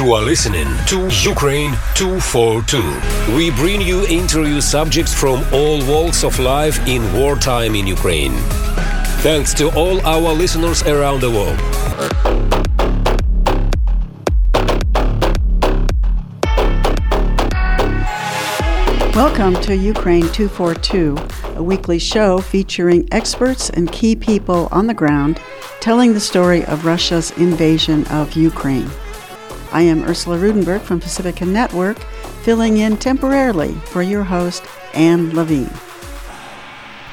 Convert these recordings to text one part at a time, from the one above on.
You are listening to Ukraine 242. We bring you interview subjects from all walks of life in wartime in Ukraine. Thanks to all our listeners around the world. Welcome to Ukraine 242, a weekly show featuring experts and key people on the ground telling the story of Russia's invasion of Ukraine. I am Ursula Rudenberg from Pacifica Network, filling in temporarily for your host, Anne Levine.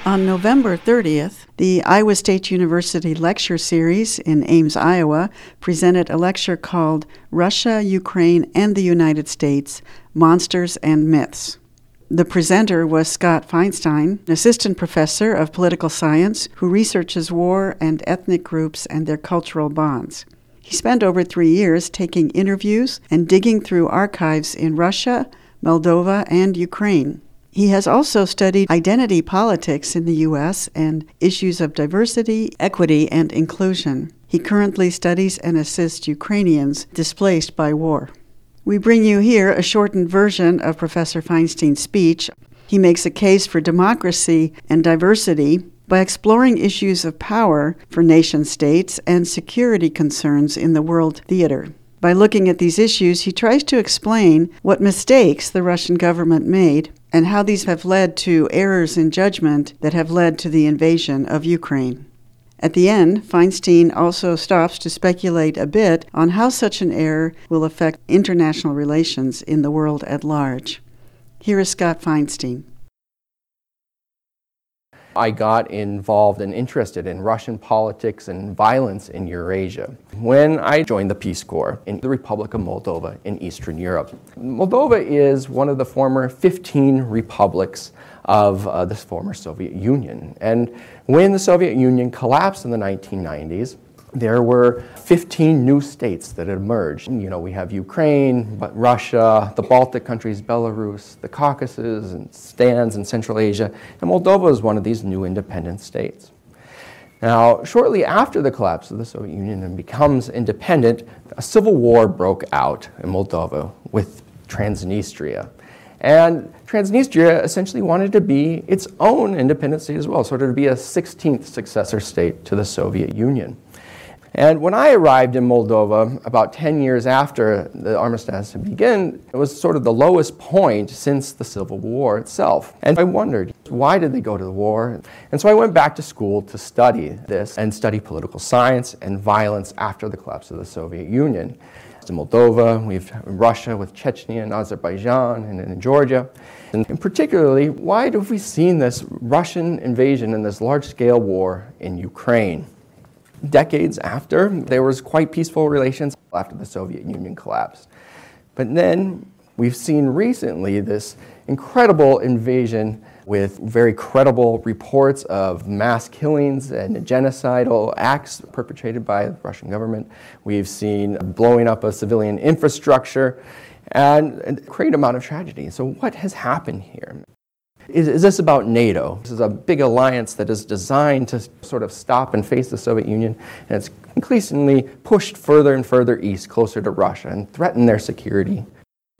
On November 30th, the Iowa State University Lecture Series in Ames, Iowa, presented a lecture called Russia, Ukraine, and the United States Monsters and Myths. The presenter was Scott Feinstein, an assistant professor of political science who researches war and ethnic groups and their cultural bonds. He spent over three years taking interviews and digging through archives in Russia, Moldova, and Ukraine. He has also studied identity politics in the U.S. and issues of diversity, equity, and inclusion. He currently studies and assists Ukrainians displaced by war. We bring you here a shortened version of Professor Feinstein's speech. He makes a case for democracy and diversity by exploring issues of power for nation states and security concerns in the world theater. By looking at these issues, he tries to explain what mistakes the Russian government made and how these have led to errors in judgment that have led to the invasion of Ukraine. At the end, Feinstein also stops to speculate a bit on how such an error will affect international relations in the world at large. Here is Scott Feinstein. I got involved and interested in Russian politics and violence in Eurasia when I joined the Peace Corps in the Republic of Moldova in Eastern Europe. Moldova is one of the former 15 republics of uh, the former Soviet Union. And when the Soviet Union collapsed in the 1990s, there were 15 new states that emerged. You know, we have Ukraine, Russia, the Baltic countries, Belarus, the Caucasus, and stans in Central Asia, and Moldova is one of these new independent states. Now, shortly after the collapse of the Soviet Union and becomes independent, a civil war broke out in Moldova with Transnistria. And Transnistria essentially wanted to be its own independent state as well, sort of to be a 16th successor state to the Soviet Union. And when I arrived in Moldova, about 10 years after the armistice had begun, it was sort of the lowest point since the Civil War itself. And I wondered, why did they go to the war? And so I went back to school to study this and study political science and violence after the collapse of the Soviet Union. In Moldova, we've Russia with Chechnya and Azerbaijan and in Georgia. And particularly, why have we seen this Russian invasion and this large scale war in Ukraine? Decades after. There was quite peaceful relations after the Soviet Union collapsed. But then we've seen recently this incredible invasion with very credible reports of mass killings and genocidal acts perpetrated by the Russian government. We've seen blowing up of civilian infrastructure and a great amount of tragedy. So, what has happened here? Is, is, this about NATO? This is a big alliance that is designed to sort of stop and face the Soviet Union, and it's increasingly pushed further and further east, closer to Russia, and threaten their security.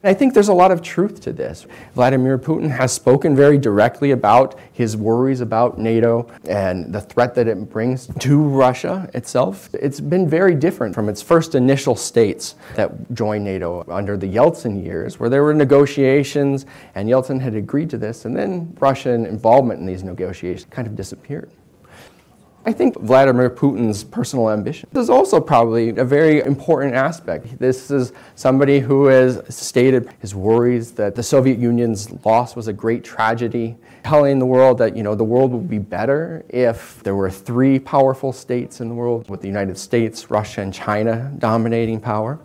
I think there's a lot of truth to this. Vladimir Putin has spoken very directly about his worries about NATO and the threat that it brings to Russia itself. It's been very different from its first initial states that joined NATO under the Yeltsin years, where there were negotiations and Yeltsin had agreed to this, and then Russian involvement in these negotiations kind of disappeared. I think Vladimir Putin's personal ambition is also probably a very important aspect. This is somebody who has stated his worries that the Soviet Union's loss was a great tragedy, telling the world that you know the world would be better if there were three powerful states in the world, with the United States, Russia, and China dominating power.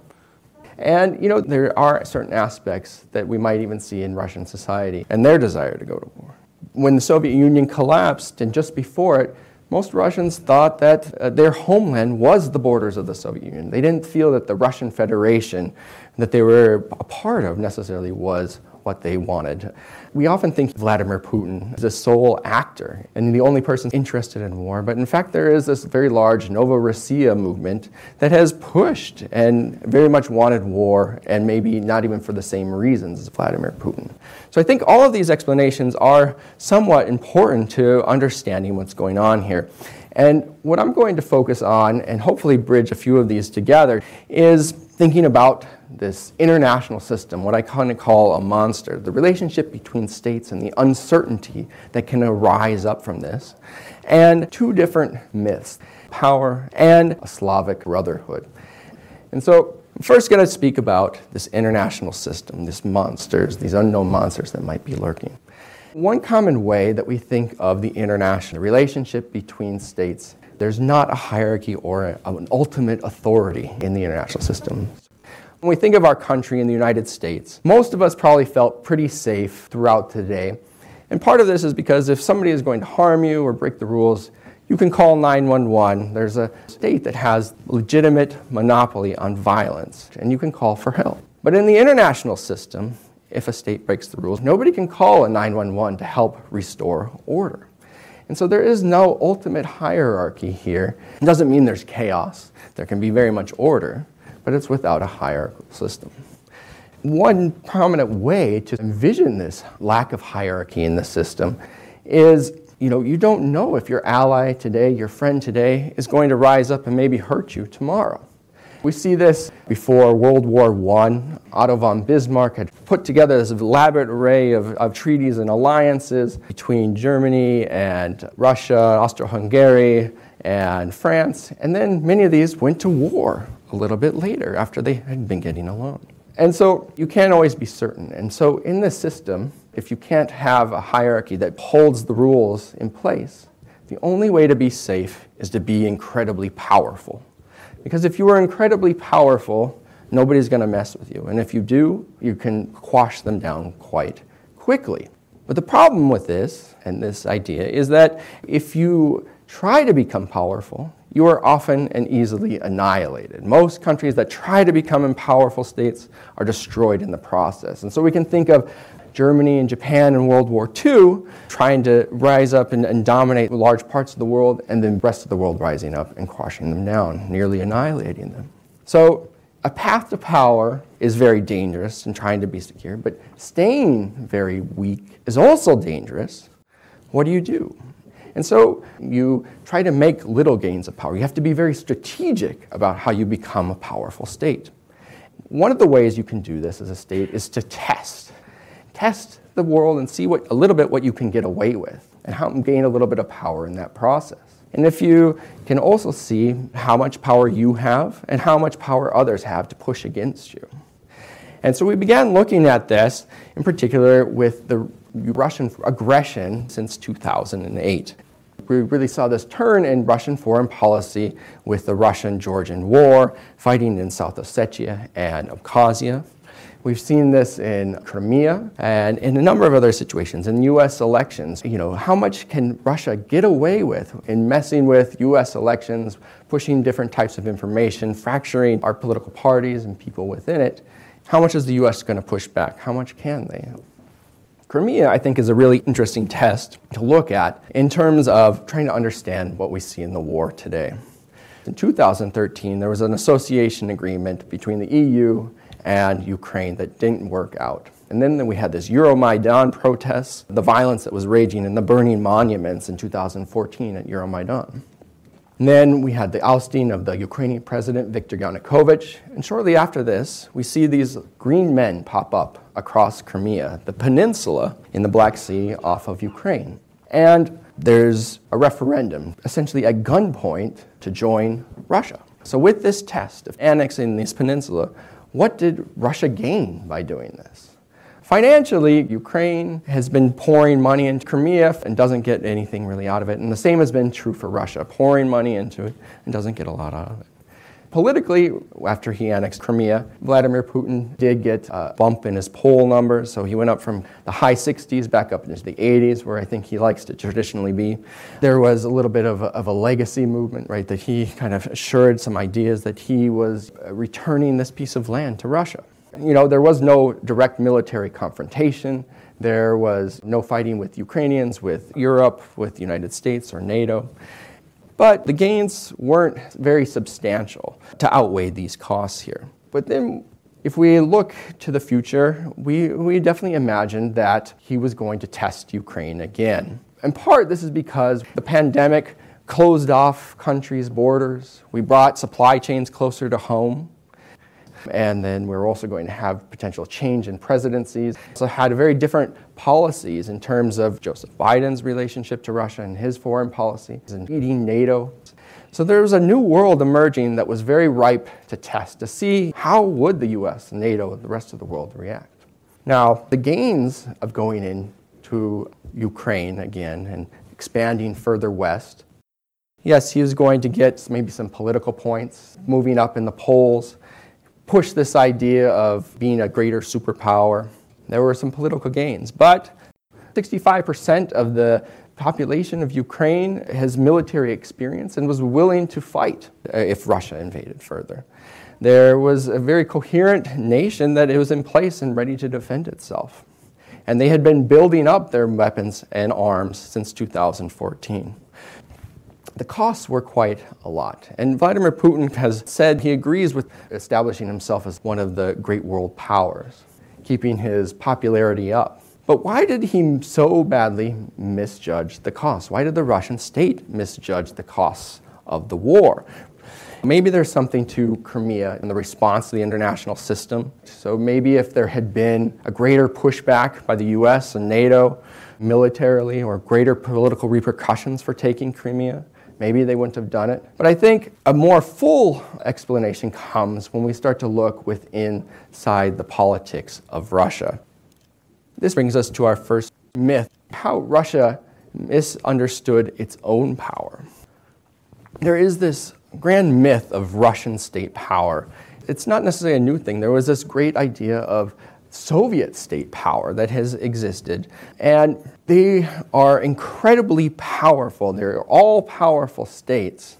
And you know there are certain aspects that we might even see in Russian society and their desire to go to war. When the Soviet Union collapsed, and just before it, most Russians thought that uh, their homeland was the borders of the Soviet Union. They didn't feel that the Russian Federation that they were a part of necessarily was what they wanted. We often think Vladimir Putin is the sole actor and the only person interested in war, but in fact, there is this very large Novorossiya movement that has pushed and very much wanted war, and maybe not even for the same reasons as Vladimir Putin. So I think all of these explanations are somewhat important to understanding what's going on here. And what I'm going to focus on, and hopefully bridge a few of these together, is thinking about this international system, what I kind of call a monster, the relationship between states and the uncertainty that can arise up from this, and two different myths power and a Slavic brotherhood. And so, I'm first going to speak about this international system, these monsters, these unknown monsters that might be lurking. One common way that we think of the international relationship between states, there's not a hierarchy or an ultimate authority in the international system. When we think of our country in the United States, most of us probably felt pretty safe throughout today. And part of this is because if somebody is going to harm you or break the rules, you can call 911. There's a state that has legitimate monopoly on violence, and you can call for help. But in the international system, if a state breaks the rules, nobody can call a 911 to help restore order. And so there is no ultimate hierarchy here. It doesn't mean there's chaos. There can be very much order but it's without a hierarchical system. One prominent way to envision this lack of hierarchy in the system is you know, you don't know if your ally today, your friend today, is going to rise up and maybe hurt you tomorrow. We see this before World War I. Otto von Bismarck had put together this elaborate array of, of treaties and alliances between Germany and Russia, Austro Hungary, and France. And then many of these went to war a little bit later after they had been getting along. And so you can't always be certain. And so in this system, if you can't have a hierarchy that holds the rules in place, the only way to be safe is to be incredibly powerful. Because if you are incredibly powerful, nobody's going to mess with you. And if you do, you can quash them down quite quickly. But the problem with this and this idea is that if you try to become powerful, you are often and easily annihilated. Most countries that try to become powerful states are destroyed in the process. And so we can think of Germany and Japan in World War II trying to rise up and, and, dominate large parts of the world, and then the rest of the world rising up and crushing them down, nearly annihilating them. So a path to power is very dangerous in trying to be secure, but staying very weak is also dangerous. What do you do? And so you try to make little gains of power. You have to be very strategic about how you become a powerful state. One of the ways you can do this as a state is to test. Test the world and see what, a little bit what you can get away with and how gain a little bit of power in that process. And if you can also see how much power you have and how much power others have to push against you. And so we began looking at this in particular with the Russian aggression since 2008. We really saw this turn in Russian foreign policy with the Russian Georgian War, fighting in South Ossetia and Abkhazia. We've seen this in Crimea and in a number of other situations. In US elections, you know, how much can Russia get away with in messing with US elections, pushing different types of information, fracturing our political parties and people within it? How much is the US going to push back? How much can they? Crimea, I think, is a really interesting test to look at in terms of trying to understand what we see in the war today. In 2013, there was an association agreement between the EU and Ukraine that didn't work out. And then we had this Euromaidan protests, the violence that was raging, and the burning monuments in 2014 at Euromaidan. And then we had the ousting of the Ukrainian president, Viktor Yanukovych. And shortly after this, we see these green men pop up across Crimea, the peninsula in the Black Sea off of Ukraine. And there's a referendum, essentially at gunpoint, to join Russia. So, with this test of annexing this peninsula, what did Russia gain by doing this? Financially, Ukraine has been pouring money into Crimea and doesn't get anything really out of it. And the same has been true for Russia, pouring money into it and doesn't get a lot out of it. Politically, after he annexed Crimea, Vladimir Putin did get a bump in his poll numbers. So he went up from the high 60s back up into the 80s, where I think he likes to traditionally be. There was a little bit of a, of a legacy movement, right, that he kind of assured some ideas that he was uh, returning this piece of land to Russia. You know, there was no direct military confrontation. There was no fighting with Ukrainians, with Europe, with the United States or NATO. But the gains weren't very substantial to outweigh these costs here. But then, if we look to the future, we, we definitely imagined that he was going to test Ukraine again. In part, this is because the pandemic closed off countries' borders. We brought supply chains closer to home. And then we're also going to have potential change in presidencies. So had very different policies in terms of Joseph Biden's relationship to Russia and his foreign policy and leading NATO. So there was a new world emerging that was very ripe to test, to see how would the US, NATO, and the rest of the world react. Now, the gains of going into Ukraine again and expanding further west, yes, he was going to get maybe some political points, moving up in the polls, push this idea of being a greater superpower. There were some political gains, but 65% of the population of Ukraine has military experience and was willing to fight uh, if Russia invaded further. There was a very coherent nation that was in place and ready to defend itself. And they had been building up their weapons and arms since 2014 the costs were quite a lot. And Vladimir Putin has said he agrees with establishing himself as one of the great world powers, keeping his popularity up. But why did he so badly misjudge the costs? Why did the Russian state misjudge the costs of the war? Maybe there's something to Crimea and the response to the international system. So maybe if there had been a greater pushback by the US and NATO militarily or greater political repercussions for taking Crimea, Maybe they wouldn't have done it. But I think a more full explanation comes when we start to look within inside the politics of Russia. This brings us to our first myth how Russia misunderstood its own power. There is this grand myth of Russian state power. It's not necessarily a new thing. There was this great idea of Soviet state power that has existed. And they are incredibly powerful. They're all powerful states,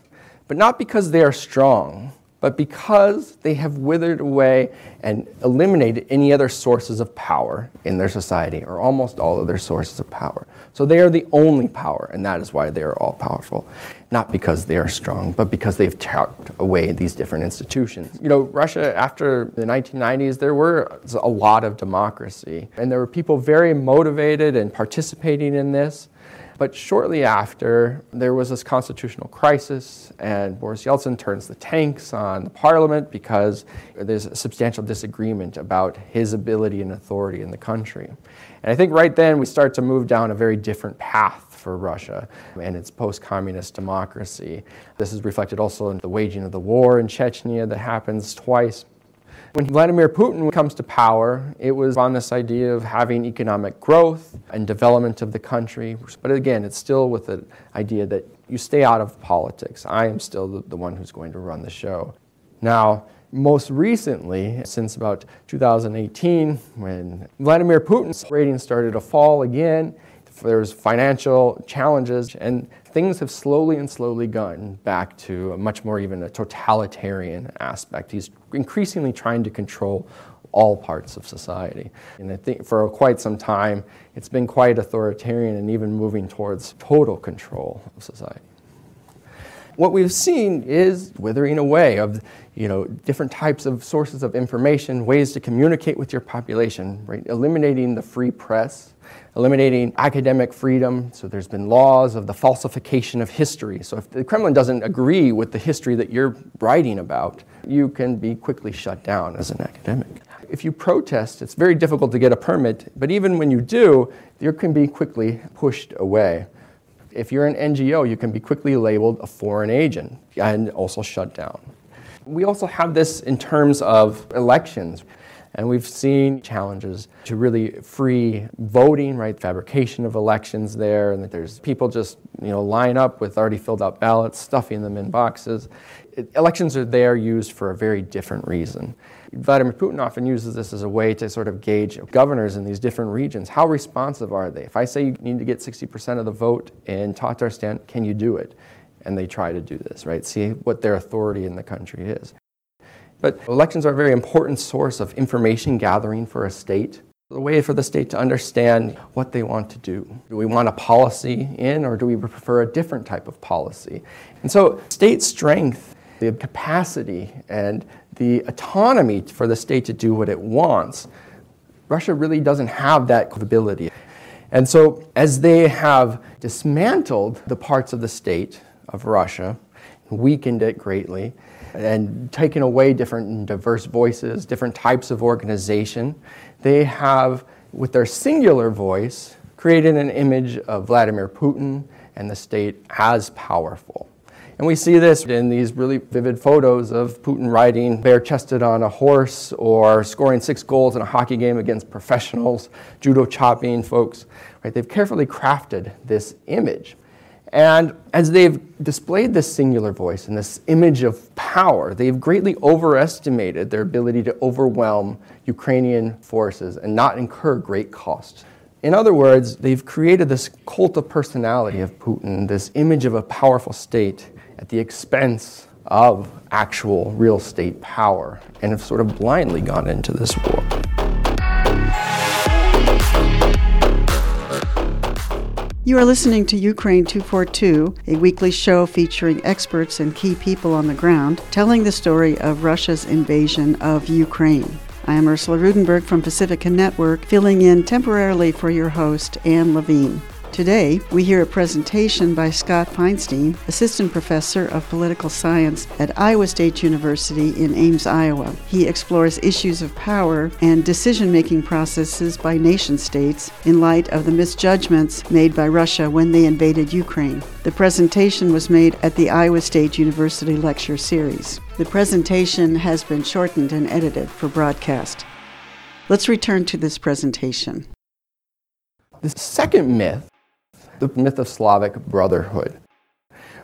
but not because they are strong, but because they have withered away and eliminated any other sources of power in their society, or almost all of their sources of power. So they are the only power, and that is why they are all powerful. Not because they are strong, but because they've tapped away these different institutions. You know, Russia, after the 1990s, there were a lot of democracy, and there were people very motivated and participating in this. But shortly after, there was this constitutional crisis, and Boris Yeltsin turns the tanks on the parliament because there's a substantial disagreement about his ability and authority in the country. And I think right then we start to move down a very different path for Russia and its post communist democracy. This is reflected also in the waging of the war in Chechnya that happens twice. When Vladimir Putin comes to power, it was on this idea of having economic growth and development of the country. But again, it's still with the idea that you stay out of politics. I am still the, one who's going to run the show. Now, most recently, since about 2018, when Vladimir Putin's ratings started to fall again, there's financial challenges, and things have slowly and slowly gone back to a much more even a totalitarian aspect. He's increasingly trying to control all parts of society. And I think for quite some time, it's been quite authoritarian and even moving towards total control of society. What we've seen is withering away of you know, different types of sources of information, ways to communicate with your population, right? Eliminating the free press, eliminating academic freedom. So there's been laws of the falsification of history. So if the Kremlin doesn't agree with the history that you're writing about, you can be quickly shut down as an academic. If you protest, it's very difficult to get a permit, but even when you do, you can be quickly pushed away. If you're an NGO, you can be quickly labeled a foreign agent and also shut down. We also have this in terms of elections. And we've seen challenges to really free voting, right? Fabrication of elections there, and that there's people just, you know, line up with already filled out ballots, stuffing them in boxes. It, elections are there used for a very different reason. Vladimir Putin often uses this as a way to sort of gauge governors in these different regions. How responsive are they? If I say you need to get 60% of the vote in Tatarstan, can you do it? And they try to do this, right? See what their authority in the country is. But elections are a very important source of information gathering for a state, a way for the state to understand what they want to do. Do we want a policy in, or do we prefer a different type of policy? And so, state strength, the capacity, and the autonomy for the state to do what it wants, Russia really doesn't have that capability. And so, as they have dismantled the parts of the state of Russia, weakened it greatly, and taken away different and diverse voices, different types of organization, they have, with their singular voice, created an image of Vladimir Putin and the state as powerful. And we see this in these really vivid photos of Putin riding bare chested on a horse or scoring six goals in a hockey game against professionals, judo chopping folks. Right? They've carefully crafted this image. And as they've displayed this singular voice and this image of power, they've greatly overestimated their ability to overwhelm Ukrainian forces and not incur great costs. In other words, they've created this cult of personality of Putin, this image of a powerful state at the expense of actual real state power, and have sort of blindly gone into this war. You are listening to Ukraine 242, a weekly show featuring experts and key people on the ground telling the story of Russia's invasion of Ukraine. I am Ursula Rudenberg from Pacifica Network, filling in temporarily for your host, Anne Levine. Today, we hear a presentation by Scott Feinstein, Assistant Professor of Political Science at Iowa State University in Ames, Iowa. He explores issues of power and decision making processes by nation states in light of the misjudgments made by Russia when they invaded Ukraine. The presentation was made at the Iowa State University Lecture Series. The presentation has been shortened and edited for broadcast. Let's return to this presentation. The second myth the myth of Slavic brotherhood.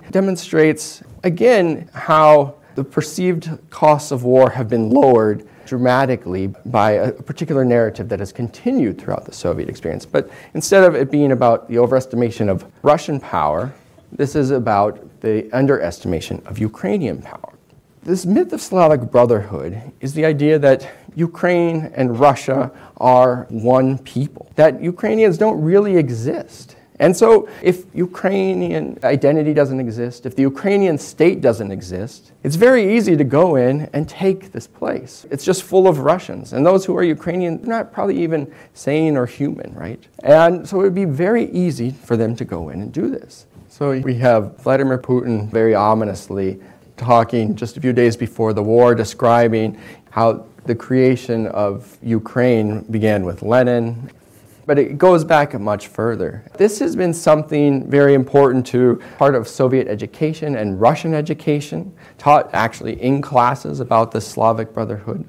It demonstrates, again, how the perceived costs of war have been lowered dramatically by a particular narrative that has continued throughout the Soviet experience. But instead of it being about the overestimation of Russian power, this is about the underestimation of Ukrainian power. This myth of Slavic brotherhood is the idea that Ukraine and Russia are one people, that Ukrainians don't really exist. And so, if Ukrainian identity doesn't exist, if the Ukrainian state doesn't exist, it's very easy to go in and take this place. It's just full of Russians. And those who are Ukrainian, they're not probably even sane or human, right? And so, it would be very easy for them to go in and do this. So, we have Vladimir Putin very ominously talking just a few days before the war, describing how the creation of Ukraine began with Lenin but it goes back much further. This has been something very important to part of Soviet education and Russian education, taught actually in classes about the Slavic Brotherhood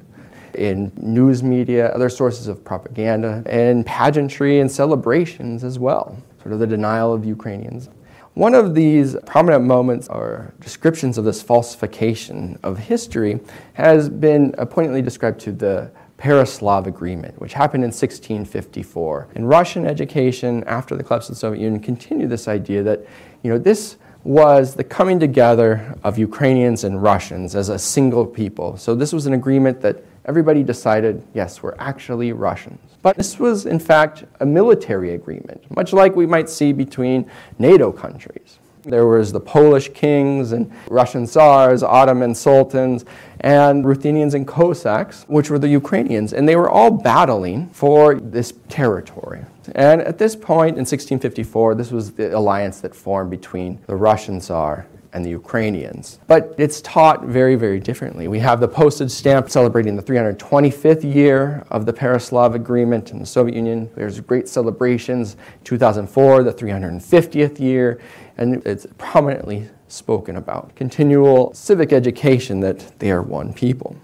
in news media, other sources of propaganda, and pageantry and celebrations as well, sort of the denial of Ukrainians. One of these prominent moments or descriptions of this falsification of history has been poignantly described to the Pereslav Agreement, which happened in 1654. And Russian education, after the collapse of the Soviet Union, continued this idea that, you know, this was the coming together of Ukrainians and Russians as a single people. So this was an agreement that everybody decided, yes, we're actually Russians. But this was, in fact, a military agreement, much like we might see between NATO countries. There was the Polish kings and Russian tsars, Ottoman sultans, and Ruthenians and Cossacks, which were the Ukrainians, and they were all battling for this territory. And at this point in 1654, this was the alliance that formed between the Russian Tsar and the Ukrainians. But it's taught very, very differently. We have the postage stamp celebrating the 325th year of the Pereslav Agreement in the Soviet Union. There's great celebrations. 2004, the 350th year and it's prominently spoken about. Continual civic education that they are one people.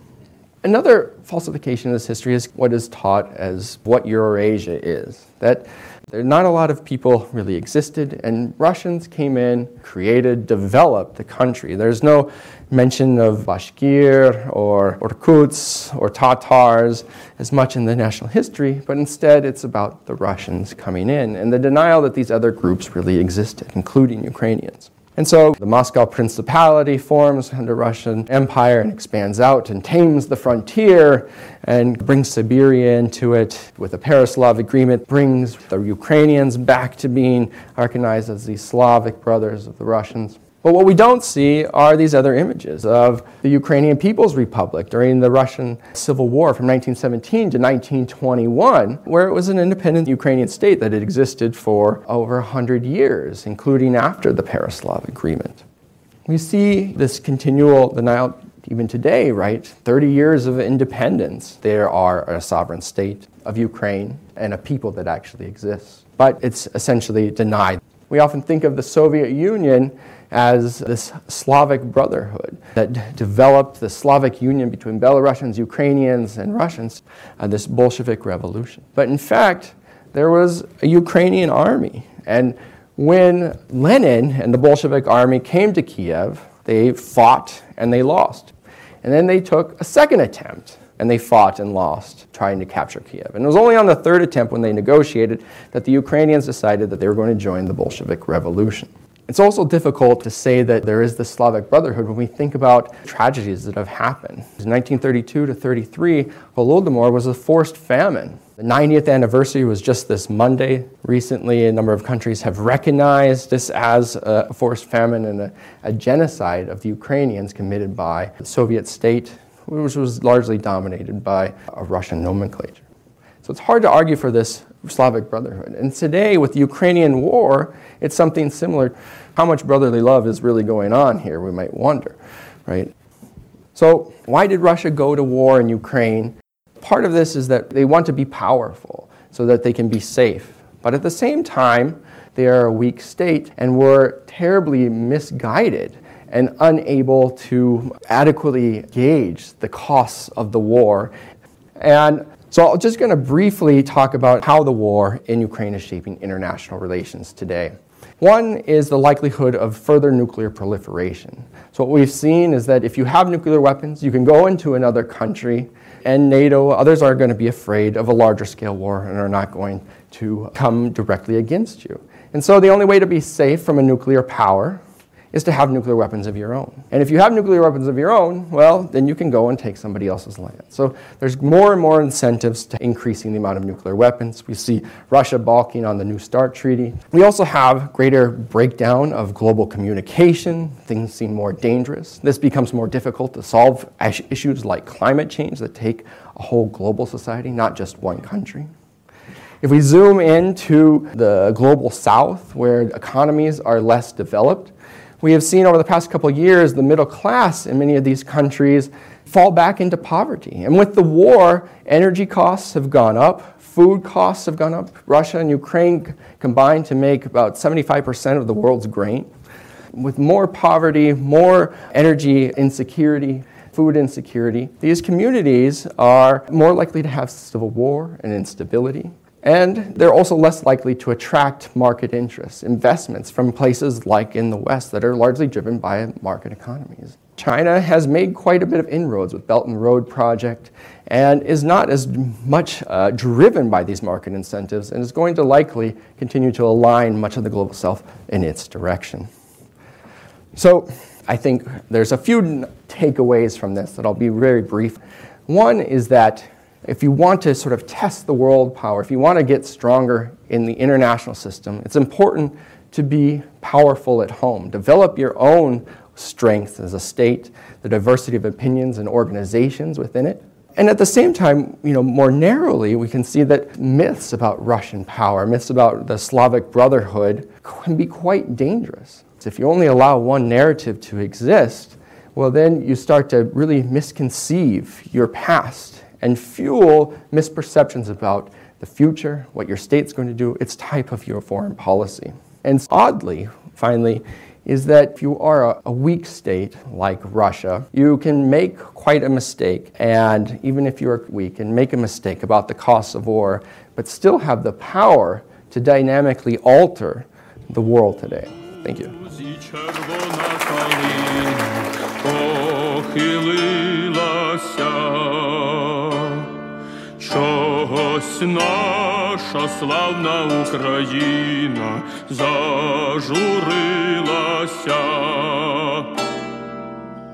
Another falsification of this history is what is taught as what Eurasia is. That there not a lot of people really existed, and Russians came in, created, developed the country. There's no mention of Bashkir or Yakuts or Tatars as much in the national history, but instead it's about the Russians coming in and the denial that these other groups really existed, including Ukrainians. And so the Moscow Principality forms under Russian Empire and expands out and tames the frontier and brings Siberia into it with the Pereslav Agreement, brings the Ukrainians back to being recognized as the Slavic brothers of the Russians. But what we don't see are these other images of the Ukrainian People's Republic during the Russian Civil War from 1917 to 1921, where it was an independent Ukrainian state that had existed for over 100 years, including after the Pereslav Agreement. We see this continual denial even today, right? 30 years of independence. There are a sovereign state of Ukraine and a people that actually exists. But it's essentially denied. We often think of the Soviet Union as this Slavic brotherhood that developed the Slavic union between Belarusians, Ukrainians, and Russians, uh, this Bolshevik revolution. But in fact, there was a Ukrainian army. And when Lenin and the Bolshevik army came to Kiev, they fought and they lost. And then they took a second attempt and they fought and lost trying to capture Kiev. And it was only on the third attempt when they negotiated that the Ukrainians decided that they were going to join the Bolshevik Revolution. It's also difficult to say that there is this Slavic brotherhood when we think about tragedies that have happened. In 1932 to 33, Holodomor was a forced famine. The 90th anniversary was just this Monday. Recently, a number of countries have recognized this as a forced famine and a, a genocide of the Ukrainians committed by the Soviet state, which was largely dominated by a Russian nomenclature. So it's hard to argue for this Slavic brotherhood. And today, with the Ukrainian war, it's something similar. How much brotherly love is really going on here, we might wonder, right? So, why did Russia go to war in Ukraine? Part of this is that they want to be powerful so that they can be safe. But at the same time, they are a weak state and were terribly misguided and unable to adequately gauge the costs of the war. And so I'm just going to briefly talk about how the war in Ukraine is shaping international relations today. One is the likelihood of further nuclear proliferation. So, what we've seen is that if you have nuclear weapons, you can go into another country, and NATO, others are going to be afraid of a larger scale war and are not going to come directly against you. And so, the only way to be safe from a nuclear power is to have nuclear weapons of your own. And if you have nuclear weapons of your own, well, then you can go and take somebody else's land. So there's more and more incentives to increasing the amount of nuclear weapons. We see Russia balking on the New START treaty. We also have greater breakdown of global communication. Things seem more dangerous. This becomes more difficult to solve issues like climate change that take a whole global society, not just one country. If we zoom into the global south, where economies are less developed, we have seen over the past couple years the middle class in many of these countries fall back into poverty. And with the war, energy costs have gone up, food costs have gone up. Russia and Ukraine combined to make about 75% of the world's grain. With more poverty, more energy insecurity, food insecurity, these communities are more likely to have civil war and instability. And they're also less likely to attract market interests, investments from places like in the West that are largely driven by market economies. China has made quite a bit of inroads with Belt and Road Project and is not as much uh, driven by these market incentives and is going to likely continue to align much of the global south in its direction. So I think there's a few takeaways from this that I'll be very brief. One is that if you want to sort of test the world power, if you want to get stronger in the international system, it's important to be powerful at home. Develop your own strength as a state, the diversity of opinions and organizations within it. And at the same time, you know, more narrowly, we can see that myths about Russian power, myths about the Slavic Brotherhood can be quite dangerous. If you only allow one narrative to exist, well, then you start to really misconceive your past and fuel misperceptions about the future, what your state's going to do, its type of your foreign policy. And oddly, finally, is that if you are a, weak state like Russia, you can make quite a mistake. And even if you're weak and make a mistake about the costs of war, but still have the power to dynamically alter the world today. Thank you. Чогось наша славна Україна зажурилася,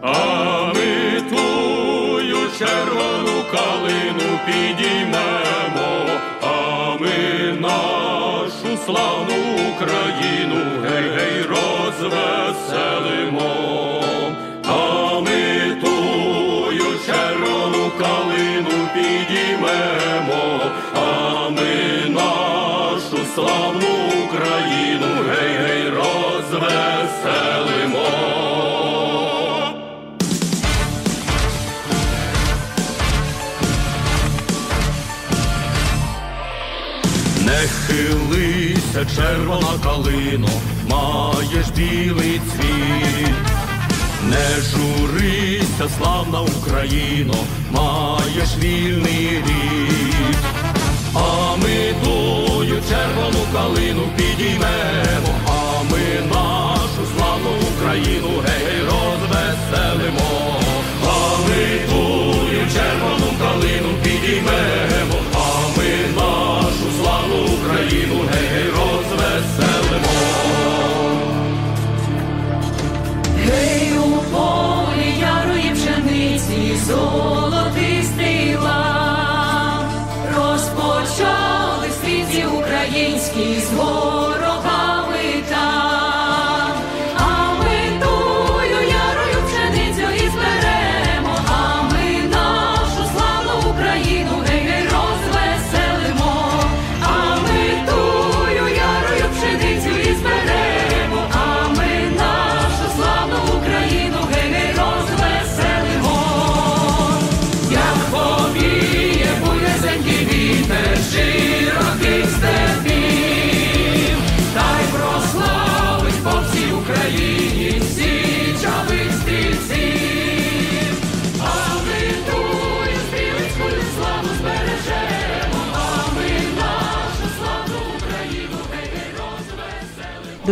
а ми тую червону калину підіймемо, а ми нашу славну Україну гей гей розвеселимо. підіймемо, а ми нашу славну Україну гей гей розвеселимо. Не хилися, червона калино, маєш білий цвіт. Не журися, славна Україно, маєш вільний рік, а ми тую червону калину підіймемо, а ми нашу славну Україну гей розвеселимо, а ми тую червону калину підіймемо, So.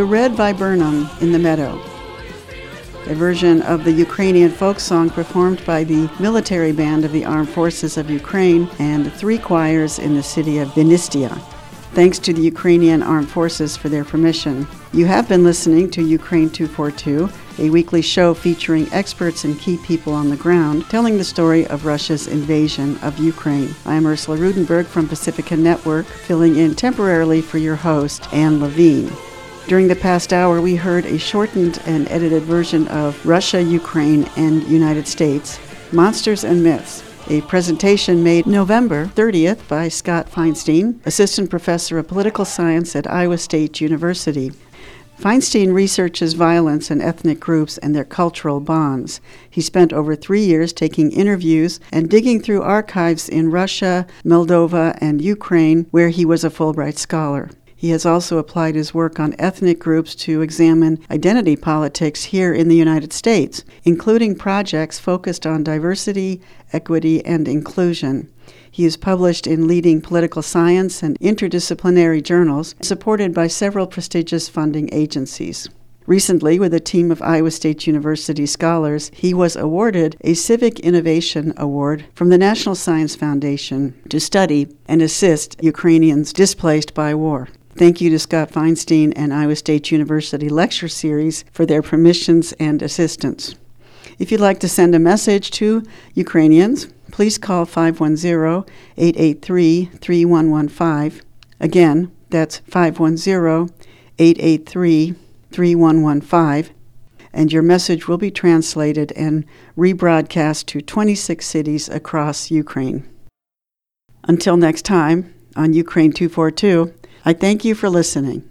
The Red Viburnum in the Meadow, a version of the Ukrainian folk song performed by the military band of the Armed Forces of Ukraine and three choirs in the city of Vinnytsia. Thanks to the Ukrainian Armed Forces for their permission. You have been listening to Ukraine 242, a weekly show featuring experts and key people on the ground telling the story of Russia's invasion of Ukraine. I'm Ursula Rudenberg from Pacifica Network, filling in temporarily for your host, Anne Levine. During the past hour, we heard a shortened and edited version of Russia, Ukraine, and United States Monsters and Myths, a presentation made November 30th by Scott Feinstein, Assistant Professor of Political Science at Iowa State University. Feinstein researches violence in ethnic groups and their cultural bonds. He spent over three years taking interviews and digging through archives in Russia, Moldova, and Ukraine, where he was a Fulbright Scholar. He has also applied his work on ethnic groups to examine identity politics here in the United States, including projects focused on diversity, equity, and inclusion. He is published in leading political science and interdisciplinary journals, supported by several prestigious funding agencies. Recently, with a team of Iowa State University scholars, he was awarded a Civic Innovation Award from the National Science Foundation to study and assist Ukrainians displaced by war. Thank you to Scott Feinstein and Iowa State University Lecture Series for their permissions and assistance. If you'd like to send a message to Ukrainians, please call 510 883 3115. Again, that's 510 883 3115. And your message will be translated and rebroadcast to 26 cities across Ukraine. Until next time, on Ukraine 242, I thank you for listening.